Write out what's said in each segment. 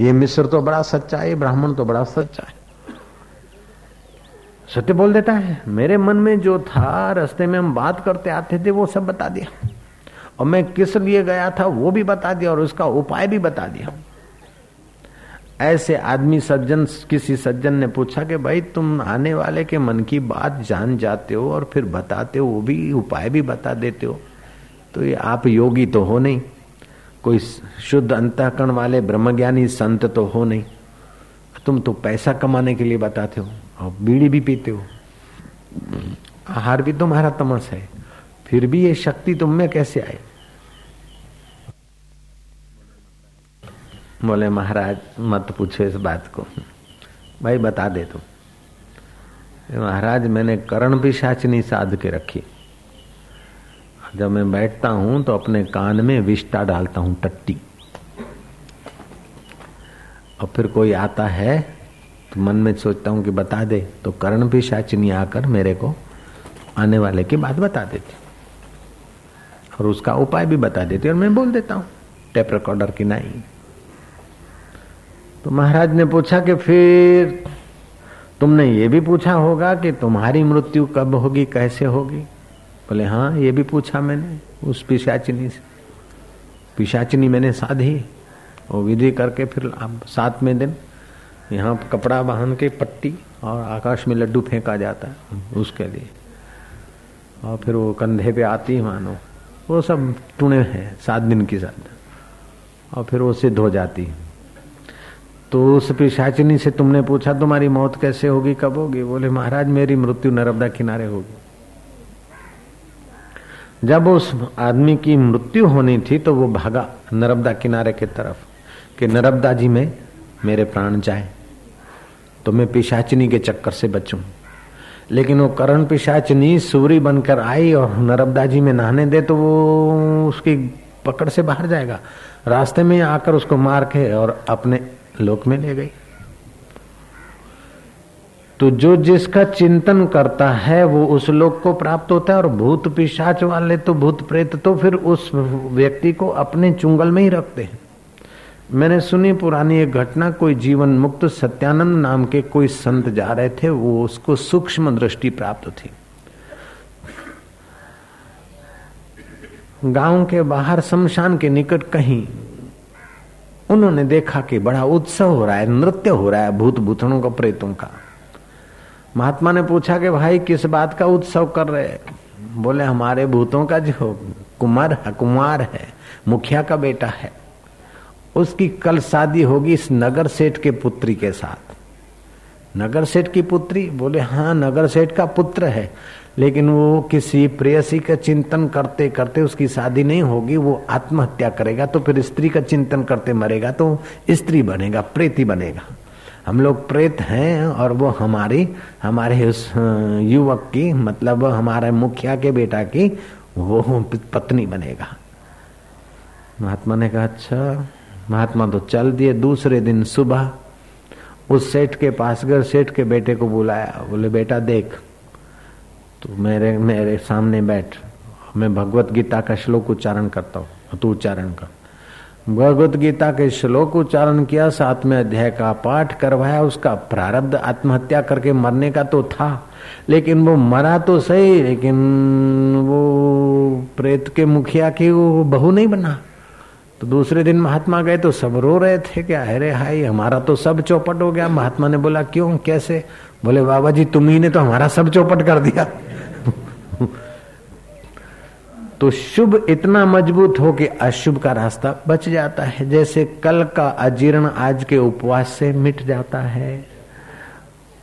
ये मिस्र तो बड़ा सच्चा है ब्राह्मण तो बड़ा सच्चा है। सत्य बोल देता है, मेरे मन में जो था, रास्ते में हम बात करते आते थे, वो सब बता दिया। और मैं किस लिए गया था, वो भी बता दिया, और उसका उपाय भी बता दिया। ऐसे आदमी सज्जन, किसी सज्जन ने पूछा कि भाई, तुम आने वाले के मन की बात जान जाते हो, और फिर बताते हो, वो भी उपाय भी बता देते हो। तो ये आप योगी तो हो नहीं। कोई शुद्ध अंतकरण वाले ब्रह्मज्ञानी संत तो हो नहीं। तुम तो पैसा कमाने के लिए बताते हो, और बीड़ी भी पीते हो। आहार भी तुम्हारा तमस है, फिर भी ये शक्ति तुम में कैसे आई? बोले, महाराज, मत पूछो इस बात को। भाई, बता दे तुम महाराज, मैंने करण पिशाचनी साध के रखी। जब मैं बैठता हूँ तो अपने कान में विष्टा डालता हूँ टट्टी। और फिर कोई आता है तो मन में सोचता हूँ कि बता दे तो कर्ण पिशाचिनी आकर मेरे को आने वाले की बात बता देती। और उसका उपाय भी बता देती और मैं बोल देता हूँ टेप रिकॉर्डर की नहीं तो महाराज ने पूछा कि फिर तुमने ये भी पूछा होगा कि तुम्हारी मृत्यु कब होगी, कैसे होगी? बोले हाँ ये भी पूछा मैंने, उस पिशाचिनी से। पिशाचिनी मैंने साधी, वो विधि करके फिर सात में दिन यहाँ कपड़ा बाँध के पट्टी और आकाश में लड्डू फेंका जाता है उसके लिए। और फिर वो कंधे पे आती मानो, वो सब टुणे हैं, सात दिन की साथ। और फिर वो सिद्ध हो जाती तो उस पिशाचिनी से तुमने पूछा, तुम्हारी मौत कैसे होगी, कब होगी? बोले, महाराज, मेरी मृत्यु नर्मदा किनारे होगी। जब उस आदमी की मृत्यु होनी थी तो वो भागा नर्मदा किनारे के तरफ़, कि नर्मदा जी में मेरे प्राण जाए तो मैं पिशाचिनी के चक्कर से बचूं। लेकिन वो करण पिशाचिनी सूरी बनकर आई और नर्मदा जी में नहाने दे तो वो उसकी पकड़ से बाहर जाएगा। रास्ते में आकर उसको मार के और अपने लोक में ले गई। तो जो जिसका चिंतन करता है, वो उस लोक को प्राप्त होता है और भूत पिशाच वाले तो भूत प्रेत तो फिर उस व्यक्ति को अपने चुंगल में ही रखते हैं। मैंने सुनी पुरानी एक घटना, कोई जीवन मुक्त सत्यानंद नाम के कोई संत जा रहे थे, वो उसको सूक्ष्म दृष्टि प्राप्त थी। गाँव के बाहर शमशान के निकट कहीं उन्होंने देखा कि बड़ा उत्सव हो रहा है, नृत्य हो रहा है भूत भूतणों का, प्रेतों का। महात्मा ने पूछा कि भाई, किस बात का उत्सव कर रहे हैं? बोले, हमारे भूतों का जो कुमार कुमार है, मुखिया का बेटा है। उसकी कल शादी होगी इस नगर सेठ के पुत्री के साथ। नगर सेठ की पुत्री? बोले हाँ नगर सेठ का पुत्र है, लेकिन वो किसी प्रेयसी का चिंतन करते करते उसकी शादी नहीं होगी, वो आत्महत्या करेगा तो फिर स्त्री का चिंतन करते मरेगा तो स्त्री बनेगा, प्रेती बनेगा। हम लोग प्रेत हैं और वो हमारी, हमारे उस युवक की मतलब हमारे मुखिया के बेटा की, वो पत्नी बनेगा। महात्मा ने कहा अच्छा महात्मा तो चल दिए दूसरे दिन सुबह। उस सेठ के पास गए, सेठ के बेटे को बुलाया। बोले, बेटा, देख तो मेरे मेरे सामने बैठ। मैं भगवत गीता का श्लोक उच्चारण करता हूँ, तू उच्चारण कर। भगवत गीता के श्लोक उच्चारण किया सातवें अध्याय का पाठ करवाया, उसका प्रारब्ध आत्महत्या करके मरने का तो था, लेकिन वो मरा तो सही, लेकिन वो प्रेत के मुखिया की वो बहू नहीं बना। तो दूसरे दिन महात्मा गए तो सब रो रहे थे, क्या अरे हाई हमारा तो सब चौपट हो गया। महात्मा ने बोला, क्यों, कैसे? बोले, बाबा जी, तुम ही ने तो हमारा सब चौपट कर दिया। तो शुभ इतना मज़बूत हो कि अशुभ का रास्ता बच जाता है। जैसे कल का अजीर्ण आज के उपवास से मिट जाता है।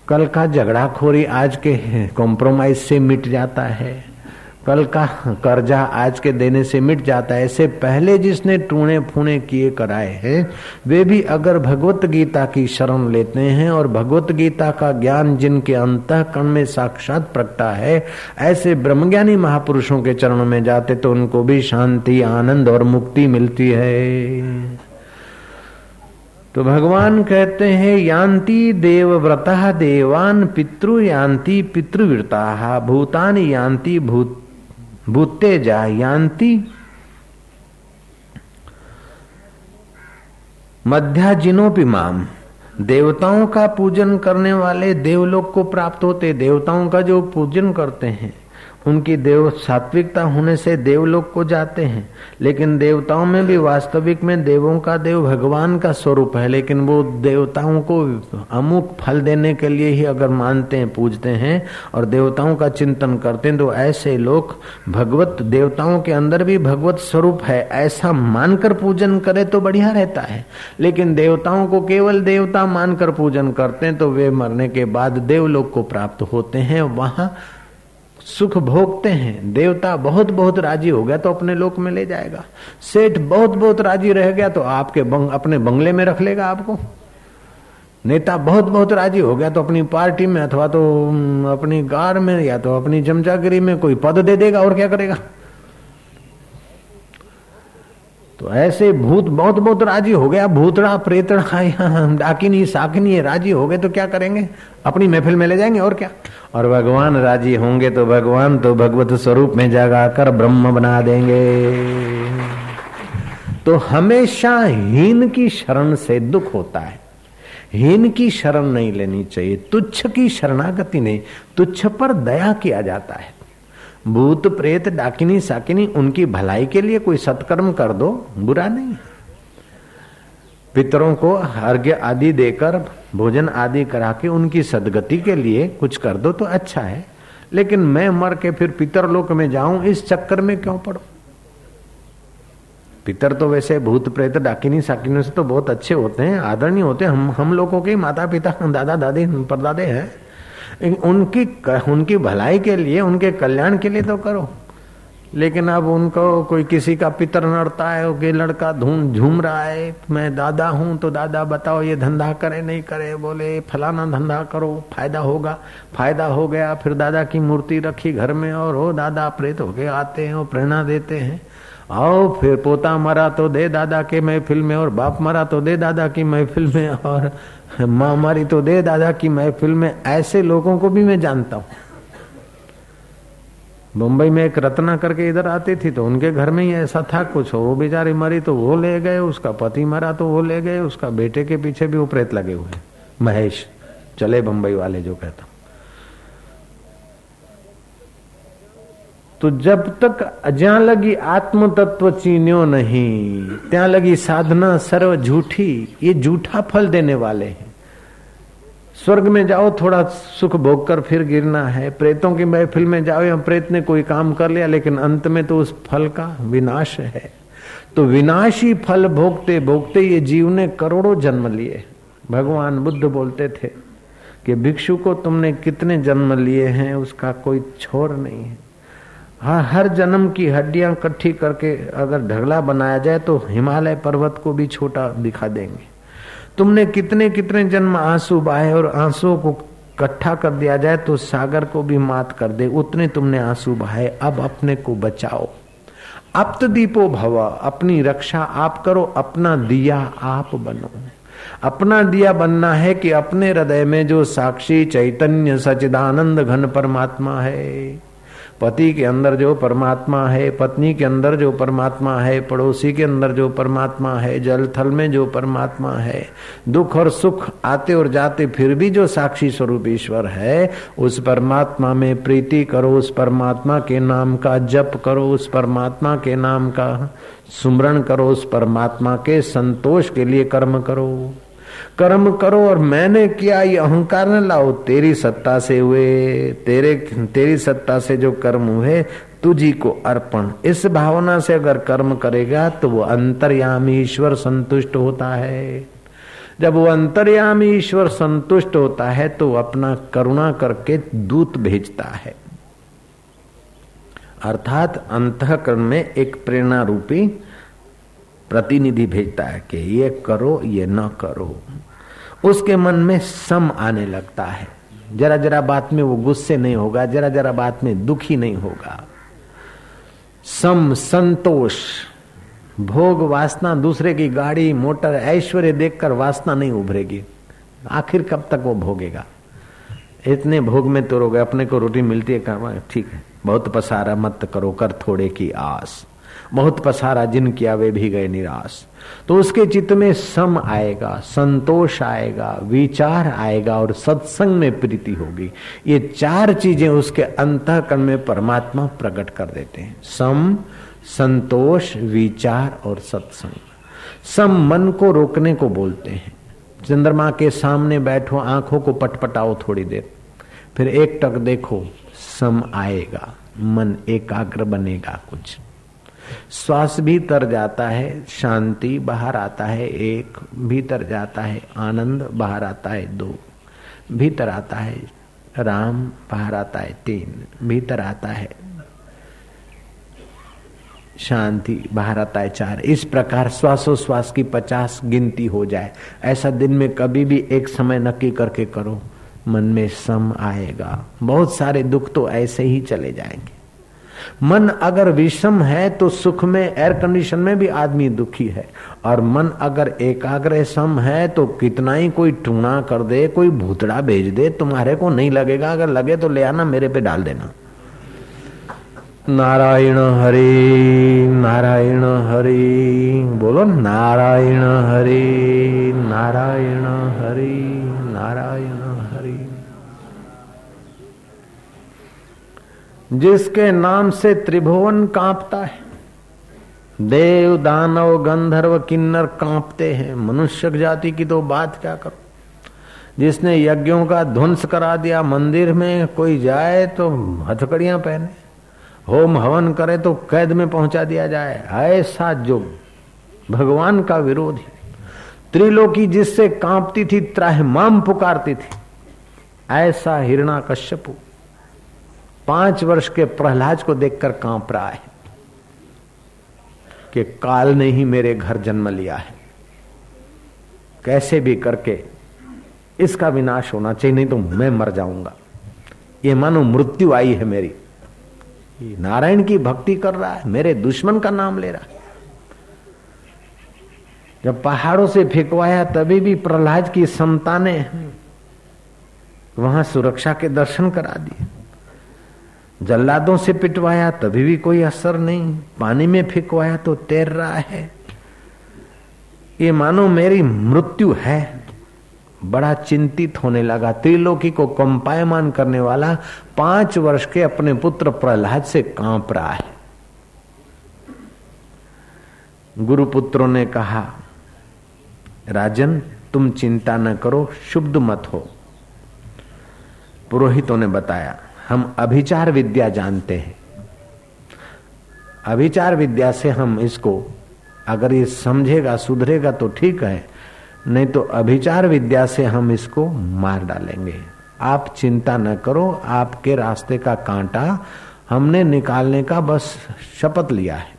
कल का झगड़ाखोरी आज के कॉम्प्रोमाइज से मिट जाता है। कल का कर्जा आज के देने से मिट जाता है। ऐसे पहले जिसने टूणे फूणे किए कराए हैं, वे भी अगर भगवत गीता की शरण लेते हैं और भगवत गीता का ज्ञान जिनके अंतकरण में साक्षात प्रकटा है, ऐसे ब्रह्मज्ञानी महापुरुषों के चरणों में जाते तो उनको भी शांति, आनंद और मुक्ति मिलती है। तो भगवान कहते हैं, यान्ति देवव्रता देवान पितृ यान्ति पितृवृता भूतान यान्ति भूत भूते जायांति मध्याजिनोपि माम। देवताओं का पूजन करने वाले देवलोक को प्राप्त होते, देवताओं का जो पूजन करते हैं उनकी देव सात्विकता होने से देवलोक को जाते हैं। लेकिन देवताओं में भी वास्तविक में देवों का देव भगवान का स्वरूप है, लेकिन वो देवताओं को अमुक फल देने के लिए ही अगर मानते हैं, पूजते हैं और देवताओं का चिंतन करते हैं तो ऐसे लोग भगवत, देवताओं के अंदर भी भगवत स्वरूप है। ऐसा मानकर पूजन करे तो बढ़िया रहता है। लेकिन देवताओं को केवल देवता मानकर पूजन करते हैं तो वे मरने के बाद देवलोक को प्राप्त होते हैं। वहाँ सुख भोगते हैं देवता बहुत बहुत राज़ी हो गया तो अपने लोक में ले जाएगा। सेठ बहुत बहुत राज़ी रह गया तो आपके बंग, अपने बंगले में रख लेगा आपको। नेता बहुत बहुत राज़ी हो गया तो अपनी पार्टी में अथवा तो अपनी कार में या तो अपनी जमजागिरी में कोई पद दे देगा और क्या करेगा? तो ऐसे भूत बहुत बहुत राज़ी हो गया भूतड़ा प्रेतड़ा डाकिनी साकिनी राज़ी हो गए तो क्या करेंगे? अपनी महफिल में ले जाएँगे और क्या? और भगवान राज़ी होंगे तो भगवान तो भगवत स्वरूप में जगाकर ब्रह्म बना देंगे। तो हमेशा हीन की शरण से दुख होता है। हीन की शरण नहीं लेनी चाहिए। तुच्छ की शरणागति नहीं। तुच्छ पर दया किया जाता है। भूत, प्रेत, डाकिनी, साकिनी, उनकी भलाई के लिए कोई सत्कर्म कर दो, बुरा नहीं। पितरों को अर्घ्य आदि देकर, भोजन आदि करा के उनकी सदगति के लिए कुछ कर दो तो अच्छा है। लेकिन मैं मर के फिर पितर लोक में जाऊँ, इस चक्कर में क्यों पड़ो? पितर तो वैसे भूत प्रेत डाकिनी साकिनी से तो बहुत अच्छे होते हैं, आदरणीय होते हैं। हम हम लोगों के माता पिता दादा, दादी, परदादे हैं। उनकी उनकी भलाई के लिए, उनके कल्याण के लिए तो करो। लेकिन अब उनको कोई किसी का पितर नड़ता है कि लड़का धूम, झूम रहा है, मैं दादा हूँ तो दादा बताओ, ये धंधा करे, नहीं करे, बोले, फलाना धंधा करो, फ़ायदा होगा। फ़ायदा हो गया, फिर दादा की मूर्ति रखी घर में, और हो दादा प्रेत होके आते हैं और प्रेरणा देते हैं। आओ, फिर पोता मरा तो दे दादा के महफिल में, और बाप मरा तो दे दादा की महफिल में, और माँ मरी तो दे दादा की महफिल में। ऐसे लोगों को भी मैं जानता हूँ। मुंबई में एक रत्ना करके इधर आती थी तो उनके घर में ही ऐसा था, कुछ वो बेचारी मरी तो वो ले गए, उसका पति मरा तो वो ले गए, उसका बेटे के पीछे भी वो प्रेत लगे हुए महेश, चले बम्बई वाले जो कहता तो जब तक अजा लगी आत्म तत्व चीन्यो नहीं, त्या लगी साधना सर्व झूठी ये झूठा फल देने वाले हैं। स्वर्ग में जाओ, थोड़ा सुख भोग कर फिर गिरना है। प्रेतों की महफिल में जाओ या प्रेत ने कोई काम कर लिया, लेकिन अंत में तो उस फल का विनाश है। तो विनाशी फल भोगते भोगते ये जीव ने करोड़ों जन्म लिए। भगवान बुद्ध बोलते थे कि भिक्षु को तुमने कितने जन्म लिए हैं, उसका कोई छोर नहीं है। हाँ हर जन्म की हड्डियाँ इकट्ठी करके अगर ढगला बनाया जाए तो हिमालय पर्वत को भी छोटा दिखा देंगे। तुमने कितने कितने जन्म आँसू बहाए और आंसुओं को इकट्ठा कर दिया जाए तो सागर को भी मात कर दे, उतने तुमने आँसू बहाए। अब अपने को बचाओ। अप्त दीपो भव, अपनी रक्षा आप करो, अपना दिया आप बनो। अपना दिया बनना है कि अपने हृदय में जो साक्षी चैतन्य सचिदानंद घन परमात्मा है। पति के अंदर जो परमात्मा है, पत्नी के अंदर जो परमात्मा है, पड़ोसी के अंदर जो परमात्मा है, जल थल में जो परमात्मा है, दुख और सुख आते और जाते फिर भी जो साक्षी स्वरूप ईश्वर है, उस परमात्मा में प्रीति करो, उस परमात्मा के नाम का जप करो, उस परमात्मा के नाम का सुमरण करो, उस परमात्मा के संतोष के लिए कर्म करो। कर्म करो और मैंने किया, ये अहंकार न लाओ, तेरी सत्ता से हुए, तेरे, तेरी सत्ता से जो कर्म हुए, तुझी को अर्पण। इस भावना से अगर कर्म करेगा तो वो अंतर्यामी ईश्वर संतुष्ट होता है। जब वो अंतर्यामी ईश्वर संतुष्ट होता है तो अपना करुणा करके दूत भेजता है। अर्थात अंतकरण में एक प्रेरणा रूपी प्रतिनिधि भेजता है कि ये करो, ये न करो। उसके मन में सम आने लगता है। जरा जरा बात में वो गुस्से नहीं होगा, जरा जरा बात में दुखी नहीं होगा। सम संतोष। भोग वासना दूसरे की गाड़ी, मोटर, ऐश्वर्य देखकर वासना नहीं उभरेगी। आखिर कब तक वो भोगेगा? इतने भोग में तो रोगे अपने को रोटी मिलती है कहा ठीक है। बहुत पसारा मत करो, कर थोड़े की आस। बहुत पसारा जिन किया वे भी गए निराश। तो उसके चित्त में सम आएगा, संतोष आएगा, विचार आएगा और सत्संग में प्रीति होगी। ये चार चीज़ें उसके अंतकरण में परमात्मा प्रकट कर देते हैं। सम, संतोष, विचार और सत्संग। सम मन को रोकने को बोलते हैं। चंद्रमा के सामने बैठो, आँखों को पटपटाओ थोड़ी देर। फिर एक टक देखो, सम आएगा, मन एकाग्र बनेगा कुछ। श्वास भीतर जाता है, शांति बाहर आता है, एक भीतर जाता है, आनंद बाहर आता है, दो भीतर आता है, राम बाहर आता है, तीन भीतर आता है, शांति बाहर आता है, चार इस प्रकार श्वासोश्वास की पचास गिनती हो जाए। ऐसा दिन में कभी भी एक समय नक्की करके करो, मन में सम आएगा। बहुत सारे दुख तो ऐसे ही चले जाएँगे। मन अगर विषम है तो सुख में एयर कंडीशन में भी आदमी दुखी है। और मन अगर एकाग्र सम है तो कितना ही कोई टूणा कर दे, कोई भूतड़ा भेज दे, तुम्हारे को नहीं लगेगा। अगर लगे तो ले आना, मेरे पे डाल देना। नारायण हरि नारायण हरि, बोलो नारायण हरि नारायण हरि। जिसके नाम से त्रिभुवन कांपता है। देव, दानव, गंधर्व, किन्नर कांपते हैं। मनुष्य जाति की तो बात क्या करो? जिसने यज्ञों का ध्वंस करा दिया मंदिर में, कोई जाए तो हथकड़ियाँ पहने। होम हवन करे तो कैद में पहुँचा दिया जाए। ऐसा जो भगवान का विरोधी त्रिलोकी जिससे कांपती थी, त्राहमाम पुकारती थी। ऐसा हिरणा कश्यपु पाँच वर्ष के प्रहलाद को देखकर काँप रहा है कि काल ने ही मेरे घर जन्म लिया है। कैसे भी करके इसका विनाश होना चाहिए, नहीं तो मैं मर जाऊँगा। ये मानो मृत्यु आई है मेरी। नारायण की भक्ति कर रहा है, मेरे दुश्मन का नाम ले रहा है। जब पहाड़ों से फेंकवाया, तभी भी प्रहलाद की समता ने वहाँ सुरक्षा के दर्शन करा दिए। जल्लादों से पिटवाया, तभी भी कोई असर नहीं। पानी में फेंकवाया तो तैर रहा है। ये मानो मेरी मृत्यु है। बड़ा चिंतित होने लगा। त्रिलोकी को कंपायमान करने वाला पाँच वर्ष के अपने पुत्र प्रहलाद से काँप रहा है। गुरुपुत्रों ने कहा, राजन, तुम चिंता न करो, शुद्ध मत हो। पुरोहितों ने बताया हम अभिचार विद्या जानते हैं। अभिचार विद्या से हम इसको, अगर ये समझेगा, सुधरेगा तो ठीक है, नहीं तो अभिचार विद्या से हम इसको मार डालेंगे। आप चिंता न करो, आपके रास्ते का कांटा हमने निकालने का बस शपथ लिया है।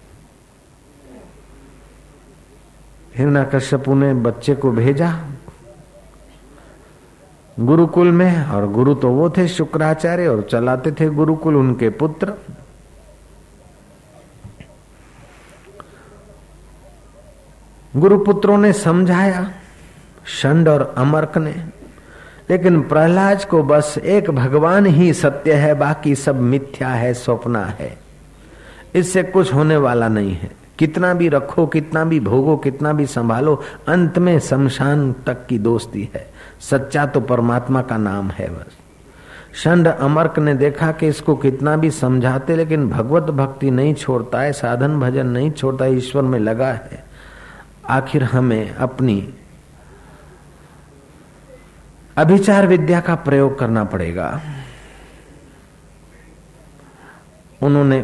हिरण्यकश्यपु ने बच्चे को भेजा गुरुकुल में, और गुरु तो वो थे शुक्राचार्य, और चलाते थे गुरुकुल उनके पुत्र। गुरुपुत्रों ने समझाया, शंड और अमर्क ने, लेकिन प्रहलाद को बस एक भगवान ही सत्य है, बाकी सब मिथ्या है, स्वप्ना है। इससे कुछ होने वाला नहीं है। कितना भी रखो, कितना भी भोगो, कितना भी संभालो, अंत में शमशान तक की दोस्ती है। सच्चा तो परमात्मा का नाम है बस। शंड अमर्क ने देखा कि इसको कितना भी समझाते, लेकिन भगवत भक्ति नहीं छोड़ता है साधन भजन नहीं छोड़ता ईश्वर में लगा है। आखिर हमें अपनी अभिचार विद्या का प्रयोग करना पड़ेगा। उन्होंने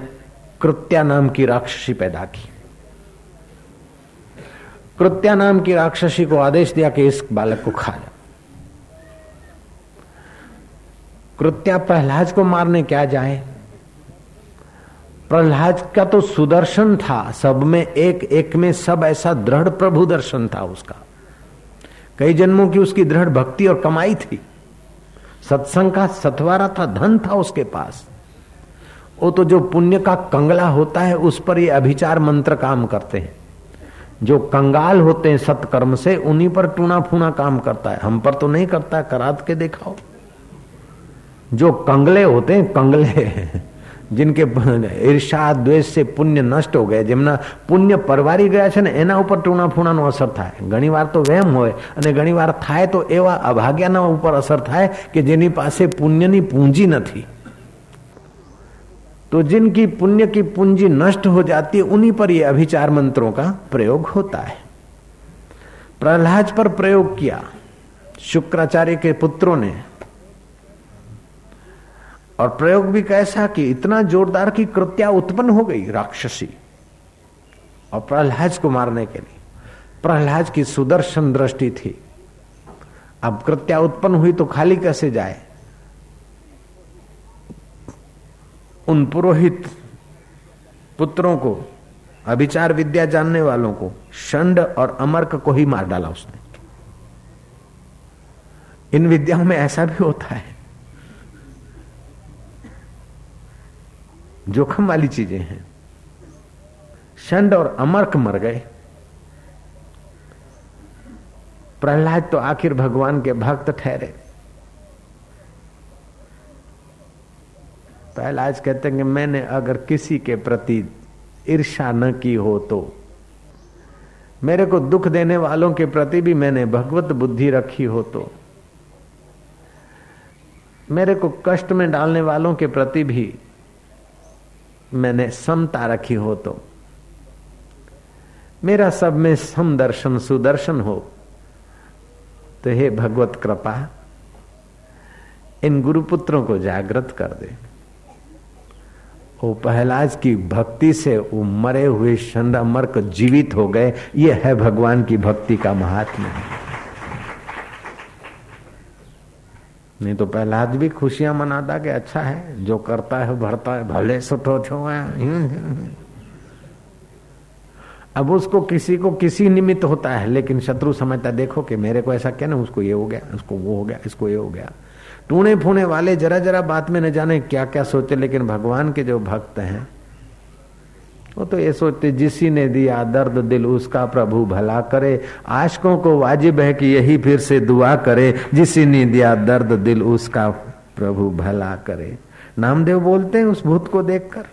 कृत्या नाम की राक्षसी पैदा की। कृत्या नाम की राक्षसी को आदेश दिया कि इस बालक को खा जा कृत्या प्रहलाद को मारने क्या जाए? प्रहलाद का तो सुदर्शन था, सब में एक एक में सब ऐसा दृढ़ प्रभु दर्शन था उसका। कई जन्मों की उसकी दृढ़ भक्ति और कमाई थी। सत्संग का सतवारा था, धन था उसके पास। वो तो जो पुण्य का कंगला होता है, उस पर ये अभिचार मंत्र काम करते हैं। जो कंगाल होते हैं सत्कर्म से, उन्हीं पर टूना फूना काम करता है। हम पर तो नहीं करता, करात के दिखाओ। जो कंगले होते हैं कंगले जिनके ઈર્ષા દ્વેષ से પુણ્ય નષ્ટ હો ગયા જેમના પુણ્ય પરવારી ગયા છે ને એના ઉપર ટૂણા ફૂણાનો અસર થાય ઘણી વાર તો વહેમ હોય અને ઘણી વાર થાય તો એવા અભાગ્યાના ઉપર અસર થાય કે જેની પાસે પુણ્યની પૂંજી નથી तो जिनकी पुण्य की पूंजी नष्ट हो जाती है उन्हीं पर ये अभिचार मंत्रों का प्रयोग होता है प्रहलाद पर प्रयोग किया शुक्राचार्य के पुत्रों ने और प्रयोग भी कैसा कि इतना जोरदार की कृत्या उत्पन्न हो गई राक्षसी। और प्रहलाद को मारने के लिए, प्रहलाद की सुदर्शन दृष्टि थी। अब कृत्या उत्पन्न हुई तो खाली कैसे जाए? उन पुरोहित पुत्रों को, अभिचार विद्या जानने वालों को, शंड और अमर्क को ही मार डाला उसने। इन विद्याओं में ऐसा भी होता है। जोखम वाली चीज़ें हैं। शंड और अमर्क मर गए। प्रहलाद तो आखिर भगवान के भक्त ठहरे। प्रहलाद कहते हैं कि मैंने अगर किसी के प्रति ईर्षा न की हो तो मेरे को दुख देने वालों के प्रति भी मैंने भगवत बुद्धि रखी हो तो मेरे को कष्ट में डालने वालों के प्रति भी मैंने समता रखी हो तो मेरा सब में समदर्शन सुदर्शन हो। तो हे भगवत कृपा, इन गुरुपुत्रों को जागृत कर दे। वो पहलाज की भक्ति से वो मरे हुए शंड अमर जीवित हो गए। ये है भगवान की भक्ति का महात्मा नहीं तो प्रहलाद भी खुशियाँ मनाता कि अच्छा है, जो करता है भरता है, भले सुठो छो अब उसको किसी को किसी निमित्त होता है, लेकिन शत्रु समझता देखो कि मेरे को ऐसा क्या ना, उसको ये हो गया, उसको वो हो गया, इसको ये हो गया। टूणे फूणे वाले जरा जरा बात में न जाने क्या क्या सोचे, लेकिन भगवान के जो भक्त हैं वो तो ये सोचते, जिसी ने दिया दर्द दिल, उसका प्रभु भला करे। आशकों को वाजिब है कि यही फिर से दुआ करे। जिसी ने दिया दर्द दिल, उसका प्रभु भला करे। नामदेव बोलते हैं उस भूत को देखकर।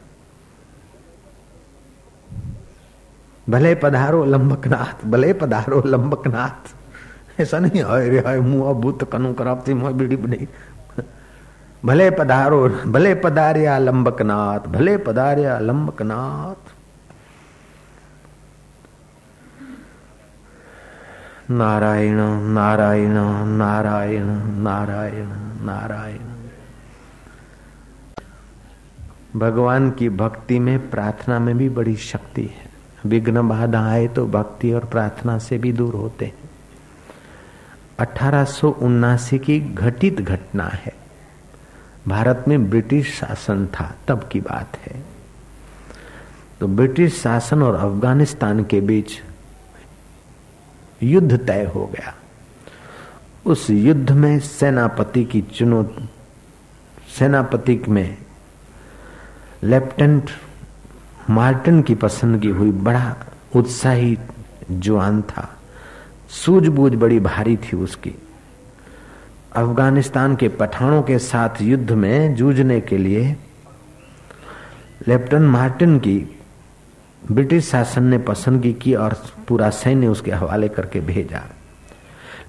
भले पधारो लंबकनाथ, भले पधारो लंबकनाथ। ऐसा नहीं हाय रे हाय मुआ भूत कनु करापती मुआ बीड़ी नहीं भले पधारो, भले पधारिया लंबकनाथ, भले पधारिया लंबकनाथ। नारायण नारायण नारायण नारायण नारायण। भगवान की भक्ति में प्रार्थना में भी बड़ी शक्ति है। विघ्न बाधा आए तो भक्ति और प्रार्थना से भी दूर होते हैं। अठारह की घटित घटना है। भारत में ब्रिटिश शासन था, तब की बात है। तो ब्रिटिश शासन और अफ़गानिस्तान के बीच युद्ध तय हो गया। उस युद्ध में सेनापति की चुनौती सेनापति में लेफ्टिनेंट मार्टिन की पसंदगी हुई। बड़ा उत्साही जवान था। सूझबूझ बड़ी भारी थी उसकी। अफ़गानिस्तान के पठानों के साथ युद्ध में जूझने के लिए लेफ्टिनेंट मार्टिन की ब्रिटिश शासन ने पसंदगी की और पूरा सैन्य उसके हवाले करके भेजा।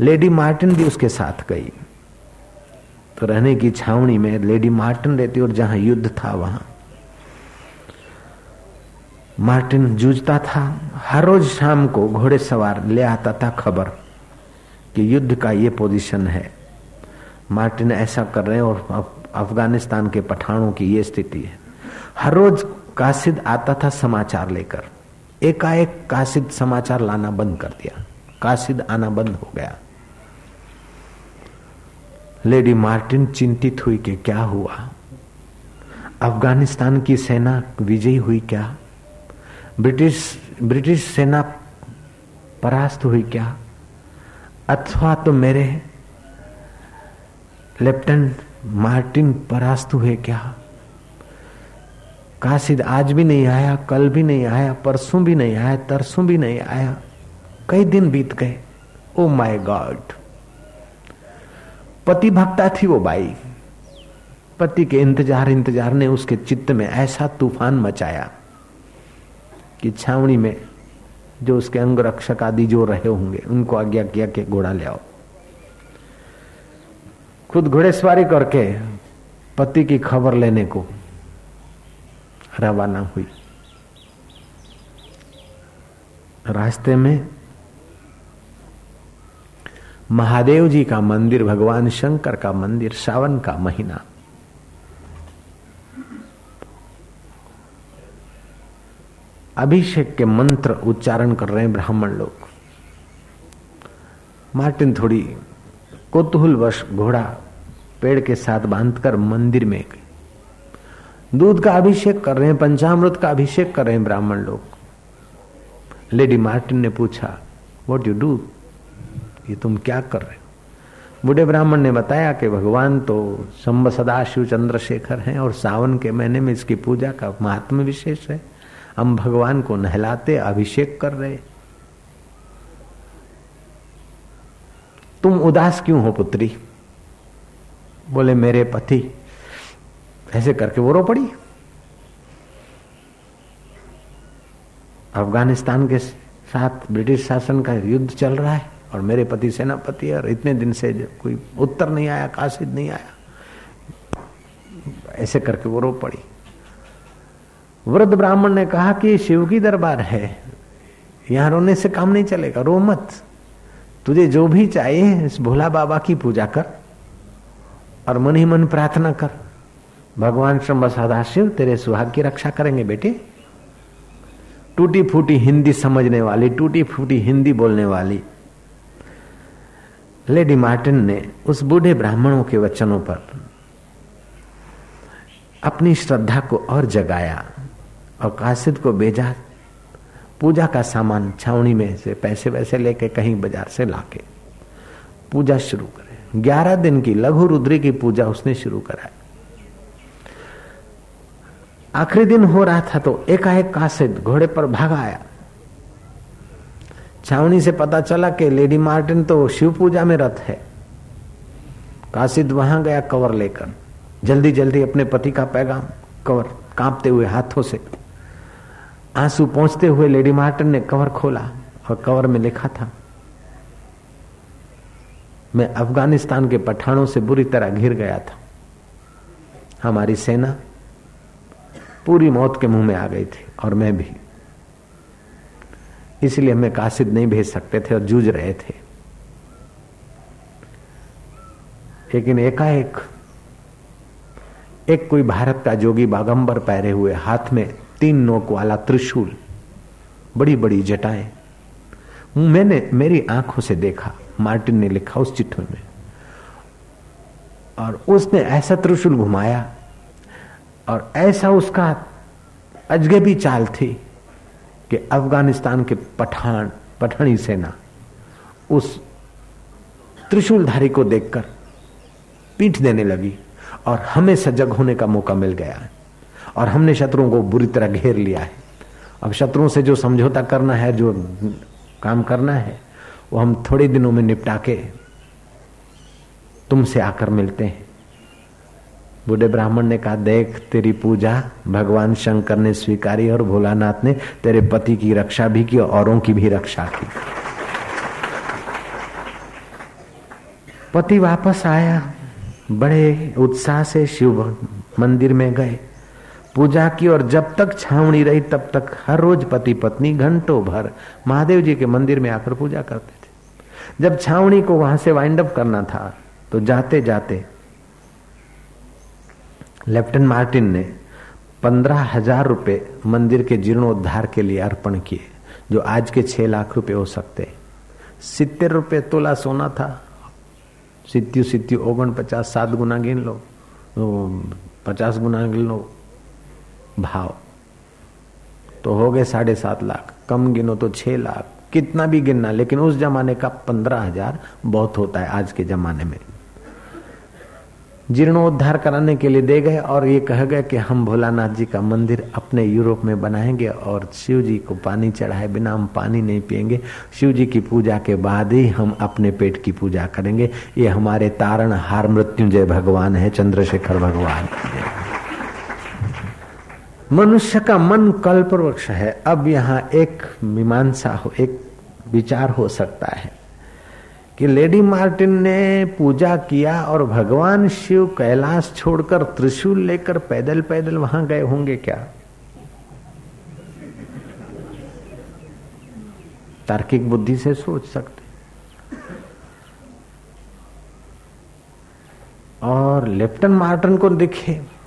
लेडी मार्टिन भी उसके साथ गई। तो रहने की छावनी में लेडी मार्टिन रहती और जहाँ युद्ध था वहाँ। मार्टिन जूझता था। हर रोज शाम को घोड़े सवार ले आता था खबर कि युद्ध का ये पोजीशन है। मार्टिन ऐसा कर रहे हैं और अफ़गानिस्तान के पठानों की ये स्थिति है। हर रोज कासिद आता था समाचार लेकर। एकाएक कासिद समाचार लाना बंद कर दिया। कासिद आना बंद हो गया। लेडी मार्टिन चिंतित हुई कि क्या हुआ? अफ़गानिस्तान की सेना विजयी हुई क्या? ब्रिटिश ब्रिटिश सेना परास्त हुई क्या? अथवा तो मेरे लेफ्टिनेंट मार्टिन परास्त हुए क्या? काशिद आज भी नहीं आया, कल भी नहीं आया, परसों भी नहीं आया, तरसों भी नहीं आया। कई दिन बीत गए। ओ माय गॉड पति भक्ता थी वो बाई पति के इंतज़ार इंतज़ार ने उसके चित्त में ऐसा तूफ़ान मचाया कि छावनी में जो उसके अंग रक्षक आदि जो रहे होंगे, उनको आज्ञा किया कि घोड़ा ले आओ। खुद घोड़ेसवारी करके पति की खबर लेने को रवाना हुई। रास्ते में महादेव जी का मंदिर, भगवान शंकर का मंदिर, सावन का महीना। अभिषेक के मंत्र उच्चारण कर रहे हैं ब्राह्मण लोग। मार्टिन थोड़ी कोतूहलवश घोड़ा पेड़ के साथ बांधकर मंदिर में गए दूध का अभिषेक कर रहे हैं, पंचामृत का अभिषेक कर रहे हैं ब्राह्मण लोग। लेडी मार्टिन ने पूछा वॉट यू डू ये तुम क्या कर रहे हो? बूढ़े ब्राह्मण ने बताया कि भगवान तो संब सदाशिव चंद्रशेखर हैं और सावन के महीने में इसकी पूजा का महात्म विशेष है। हम भगवान को नहलाते, अभिषेक कर रहे तुम उदास क्यों हो पुत्री? बोले, मेरे पति। ऐसे करके वो रो पड़ी। अफ़गानिस्तान के साथ ब्रिटिश शासन का युद्ध चल रहा है और मेरे पति सेनापति और इतने दिन से कोई उत्तर नहीं आया, काशिद नहीं आया, ऐसे करके वो रो पड़ी। वृद्ध ब्राह्मण ने कहा कि शिव की दरबार है, यहाँ रोने से काम नहीं चलेगा, रो मत। तुझे जो भी चाहिए, इस भोला बाबा की पूजा कर और मन ही मन प्रार्थना कर। भगवान श्रम सदाशिव तेरे सुहाग की रक्षा करेंगे बेटे। टूटी फूटी हिंदी समझने वाली टूटी फूटी हिंदी बोलने वाली लेडी मार्टिन ने उस बूढ़े ब्राह्मणों के वचनों पर अपनी श्रद्धा को और जगाया और कासिद को भेजा पूजा का सामान छावनी में से पैसे वैसे लेके कहीं बाज़ार से लाके पूजा शुरू करे। ग्यारह दिन की लघु रुद्री की पूजा उसने शुरू कराई। आखिरी दिन हो रहा था तो एकाएक कासिद घोड़े पर भागा आया। छावनी से पता चला कि लेडी मार्टिन तो शिव पूजा में रथ है। कासिद वहाँ गया कवर लेकर। जल्दी जल्दी अपने पति का पैगाम कवर कांपते हुए हाथों से आँसू पहुँचते हुए लेडी मार्टन ने कवर खोला और कवर में लिखा था, मैं अफ़गानिस्तान के पठानों से बुरी तरह घिर गया था। हमारी सेना पूरी मौत के मुँह में आ गई थी और मैं भी। इसलिए हमें कासिद नहीं भेज सकते थे और जूझ रहे थे। लेकिन एकाएक, एक कोई भारत का जोगी बागंबर पहरे हुए हाथ में तीन नोक वाला त्रिशूल बड़ी बड़ी जटाएँ। मैंने, मेरी आँखों से देखा, मार्टिन ने लिखा उस चिट्ठी में। और उसने ऐसा त्रिशूल घुमाया, और ऐसा उसका अजगबी चाल थी कि अफ़गानिस्तान के पठान, पठानी सेना उस त्रिशूलधारी को देखकर पीठ देने लगी और हमें सजग होने का मौका मिल गया। और हमने शत्रुओं को बुरी तरह घेर लिया है। अब शत्रुओं से जो समझौता करना है, जो काम करना है, वो हम थोड़े दिनों में निपटा के तुमसे आकर मिलते हैं। बूढ़े ब्राह्मण ने कहा, देख तेरी पूजा, भगवान शंकर ने स्वीकारी और भोलानाथ ने तेरे पति की रक्षा भी की और की भी रक्षा की। पति वापस आया, बड़े उत्साह से शिव मंदिर में गए। पूजा की और जब तक छावनी रही, तब तक हर रोज पति पत्नी घंटों भर महादेव जी के मंदिर में आकर पूजा करते थे। जब छावनी को वहाँ से वाइंड अप करना था तो जाते जाते लेफ्टिनेंट मार्टिन ने पंद्रह हज़ार रुपए मंदिर के जीर्णोद्धार के लिए अर्पण किए, जो आज के छह लाख रुपए हो सकते सितर रुपए तोला सोना था। सित्यु सित्यु ओगन पचास, सात गुना गिन लो पचास गुना गिन लो भाव। तो हो गए साढ़े सात लाख, कम गिनो तो छह लाख, कितना भी गिनना, लेकिन उस जमाने का पंद्रह हज़ार बहुत होता है आज के जमाने में। जीर्णोद्धार कराने के लिए दे गए और ये कह गए कि हम भोलानाथ जी का मंदिर अपने यूरोप में बनाएँगे और शिव जी को पानी चढ़ाए बिना हम पानी नहीं पिएँगे शिव जी की पूजा के बाद ही हम अपने पेट की पूजा करेंगे। ये हमारे तारण हार मृत्युंजय भगवान है, चंद्रशेखर भगवान। मनुष्य का मन कल्प वृक्ष है। अब यहाँ एक मीमांसा हो, एक विचार हो सकता है कि लेडी मार्टिन ने पूजा किया और भगवान शिव कैलाश छोड़कर त्रिशूल लेकर पैदल पैदल वहाँ गए होंगे क्या? तार्किक बुद्धि से सोच सकते। और लेफ्टन मार्टिन को दिखे।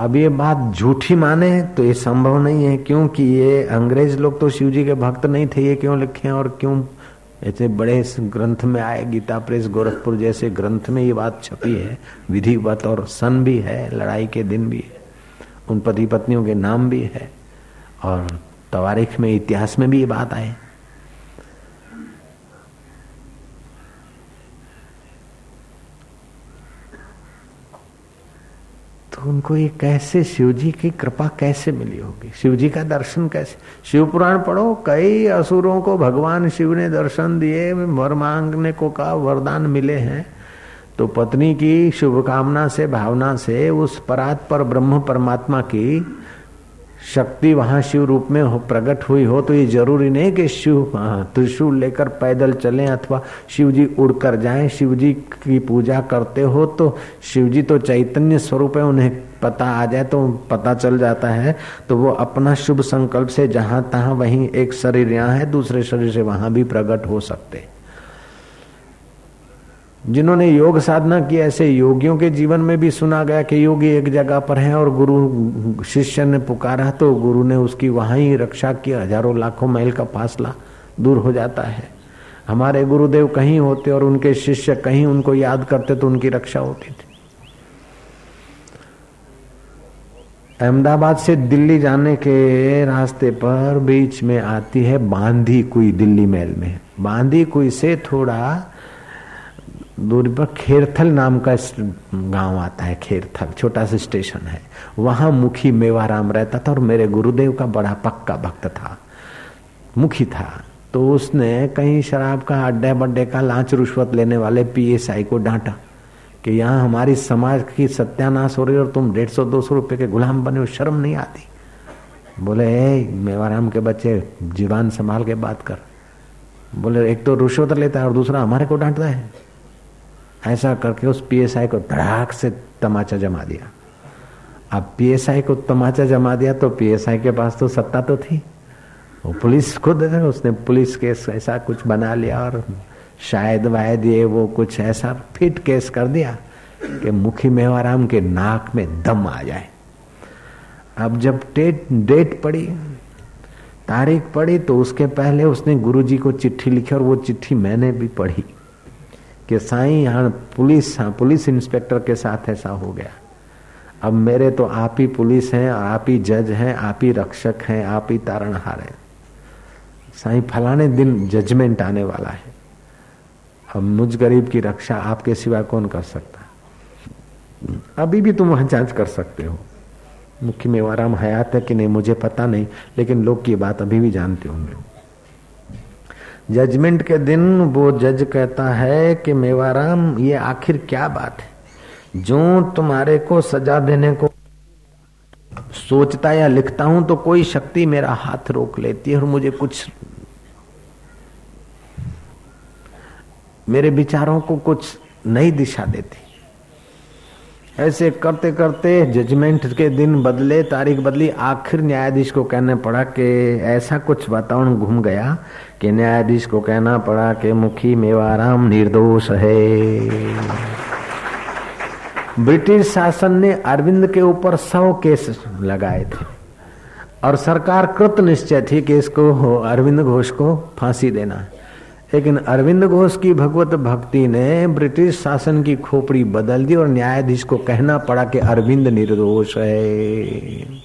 अब ये बात झूठी माने तो ये संभव नहीं है, क्योंकि ये अंग्रेज़ लोग तो शिव जी के भक्त नहीं थे, ये क्यों लिखे और क्यों ऐसे बड़े ग्रंथ में आए, गीता प्रेस, गोरखपुर जैसे ग्रंथ में ये बात छपी है, विधिवत और सन भी है, लड़ाई के दिन भी है, उन पति पत्नियों के नाम भी है, और तवारीख में, इतिहास में भी ये बात आए तो उनको ये कैसे शिव जी की कृपा कैसे मिली होगी? शिव जी का दर्शन कैसे? शिव पुराण पढ़ो, कई असुरों को भगवान शिव ने दर्शन दिए वर मांगने को कहा वरदान मिले हैं। तो पत्नी की शुभकामना से, भावना से, उस परात पर ब्रह्म परमात्मा की शक्ति वहाँ शिव रूप में हो प्रकट हुई हो तो ये ज़रूरी नहीं कि शिव हाँ, त्रिशूल लेकर पैदल चलें अथवा शिव जी उड़कर जाएँ। शिव जी की पूजा करते हो तो शिव जी तो चैतन्य स्वरूप है उन्हें पता आ जाए तो पता चल जाता है। तो वो अपना शुभ संकल्प से जहाँ तहां वहीं एक शरीर यहाँ है दूसरे शरीर से वहाँ भी प्रकट हो सकते। हैं जिन्होंने योग साधना की, ऐसे योगियों के जीवन में भी सुना गया कि योगी एक जगह पर है और गुरु, शिष्य ने पुकारा तो गुरु ने उसकी वहाँ ही रक्षा की, हज़ारों लाखों माइल का फासला दूर हो जाता है। हमारे गुरुदेव कहीं होते और उनके शिष्य कहीं उनको याद करते तो उनकी रक्षा होती थी। अहमदाबाद से दिल्ली जाने के रास्ते पर बीच में आती है बांधी कुई, दिल्ली मेल में। बांधी कुई से थोड़ा दूरी पर खेरथल नाम का गाँव आता है, खेरथल, छोटा सा स्टेशन है। वहाँ मुखी मेवाराम रहता था और मेरे गुरुदेव का बड़ा पक्का भक्त था। मुखी था। तो उसने कहीं शराब का अड्डे बड्डे का लाच रुश्वत लेने वाले पीएसआई को डांटा कि यहाँ हमारी समाज की सत्यानाश हो रही और तुम डेढ़ सौ, दो सौ रुपये के गुलाम बने हो, शर्म नहीं आती। बोले मेवाराम के बच्चे, जीवान संभाल के बात कर। बोले, एक तो रुश्वत लेता है और दूसरा हमारे को डांटता है। ऐसा करके उस पीएसआई को धड़ाक से तमाचा जमा दिया। अब पीएसआई को तमाचा जमा दिया तो पीएसआई के पास तो सत्ता तो थी। वो पुलिस खुद, उसने पुलिस केस ऐसा कुछ बना लिया और शायद वायद ये वो कुछ ऐसा फिट केस कर दिया कि मुखी मेवाराम के नाक में दम आ जाए। अब जब डेट डेट पड़ी, तारीख पड़ी तो उसके पहले उसने गुरुजी को चिट्ठी लिखी और वो चिट्ठी मैंने भी पढ़ी। कि साईं यहाँ पुलिस पुलिस इंस्पेक्टर के साथ ऐसा हो गया। अब मेरे तो आप ही पुलिस हैं, आप ही जज हैं, आप ही रक्षक हैं, आप ही तारणहार हैं। साईं, फलाने दिन जजमेंट आने वाला है। अब मुझ गरीब की रक्षा आपके सिवा कौन कर सकता? अभी भी तुम वहाँ जाँच कर सकते हो। मुख्य मेवाराम हयात है कि नहीं, मुझे पता नहीं, लेकिन लोग की बात अभी भी जानते होंगे। जजमेंट के दिन वो जज कहता है कि मेवाराम, ये आखिर क्या बात है? जो तुम्हारे को सजा देने को सोचता या लिखता हूँ तो कोई शक्ति मेरा हाथ रोक लेती है और मुझे कुछ मेरे विचारों को कुछ नई दिशा देती। ऐसे करते करते जजमेंट के दिन बदले, तारीख बदली, आखिर न्यायाधीश को कहने पड़ा कि ऐसा कुछ वातावरण घूम गया कि न्यायाधीश को कहना पड़ा कि मुखी मेवाराम निर्दोष है। ब्रिटिश शासन ने अरविंद के ऊपर सौ केस लगाए थे और सरकार कृत निश्चय थी कि इसको अरविंद घोष को फांसी देना है। लेकिन अरविंद घोष की भगवत भक्ति ने ब्रिटिश शासन की खोपड़ी बदल दी और न्यायाधीश को कहना पड़ा कि अरविंद निर्दोष है।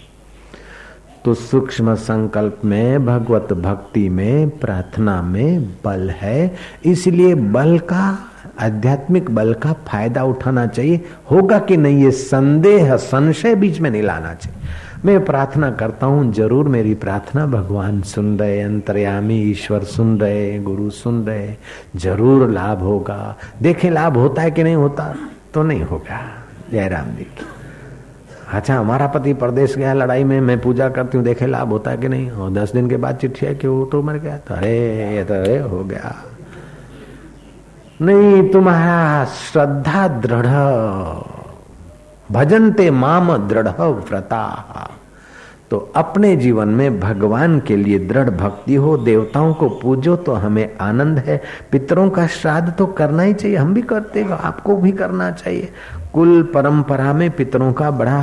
तो सूक्ष्म संकल्प में, भगवत भक्ति में, प्रार्थना में बल है। इसलिए बल का, आध्यात्मिक बल का फ़ायदा उठाना चाहिए। होगा कि नहीं, ये संदेह, संशय बीच में नहीं लाना चाहिए। मैं प्रार्थना करता हूँ, ज़रूर मेरी प्रार्थना, भगवान सुन रहे, अंतर्यामी ईश्वर सुन रहे, गुरु सुन रहे, ज़रूर लाभ होगा। देखे, लाभ होता है कि नहीं होता? तो नहीं होगा। जयराम जी की। अच्छा हमारा पति प्रदेश गया, लड़ाई में मैं पूजा करती हूँ, देखे, लाभ होता है कि नहीं? और दस दिन के बाद चिट्ठी है कि वो तो मर गया। तो अरे, ये तो अरे, हो गया। नहीं, तुम्हारा श्रद्धा दृढ़। भजनते माम दृढ़ व्रता। तो अपने जीवन में भगवान के लिए दृढ़ भक्ति हो, देवताओं को पूजो तो हमें आनंद है। पितरों का श्राद्ध तो करना ही चाहिए, हम भी करते हैं, आपको भी करना चाहिए। कुल परंपरा में पितरों का बड़ा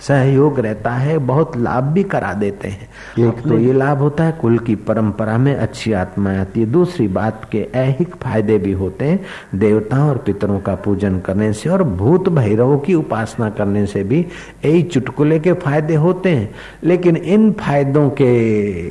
सहयोग रहता है बहुत लाभ भी करा देते हैं। एक तो ये लाभ होता है कुल की परंपरा में अच्छी आत्मा आती है। दूसरी बात के ऐहिक फ़ायदे भी होते हैं देवताओं और पितरों का पूजन करने से और भूत भैरवों की उपासना करने से भी यही चुटकुले के फ़ायदे होते हैं। लेकिन इन फायदों के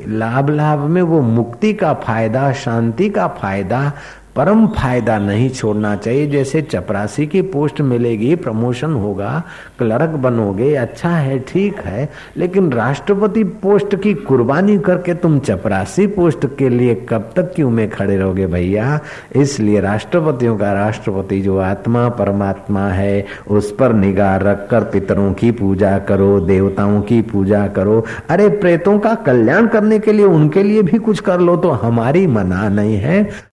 लाभ लाभ में वो मुक्ति का फ़ायदा शांति का फ़ायदा परम फ़ायदा नहीं छोड़ना चाहिए। जैसे चपरासी की पोस्ट मिलेगी, प्रमोशन होगा, क्लर्क बनोगे अच्छा है, ठीक है, लेकिन राष्ट्रपति पोस्ट की कुर्बानी करके तुम चपरासी पोस्ट के लिए कब तक क्यों में खड़े रहोगे भैया? इसलिए राष्ट्रपतियों का राष्ट्रपति जो आत्मा, परमात्मा है, उस पर निगाह रखकर पितरों की पूजा करो, देवताओं की पूजा करो। अरे, प्रेतों का कल्याण करने के लिए, उनके लिए भी कुछ कर लो तो हमारी मना नहीं है।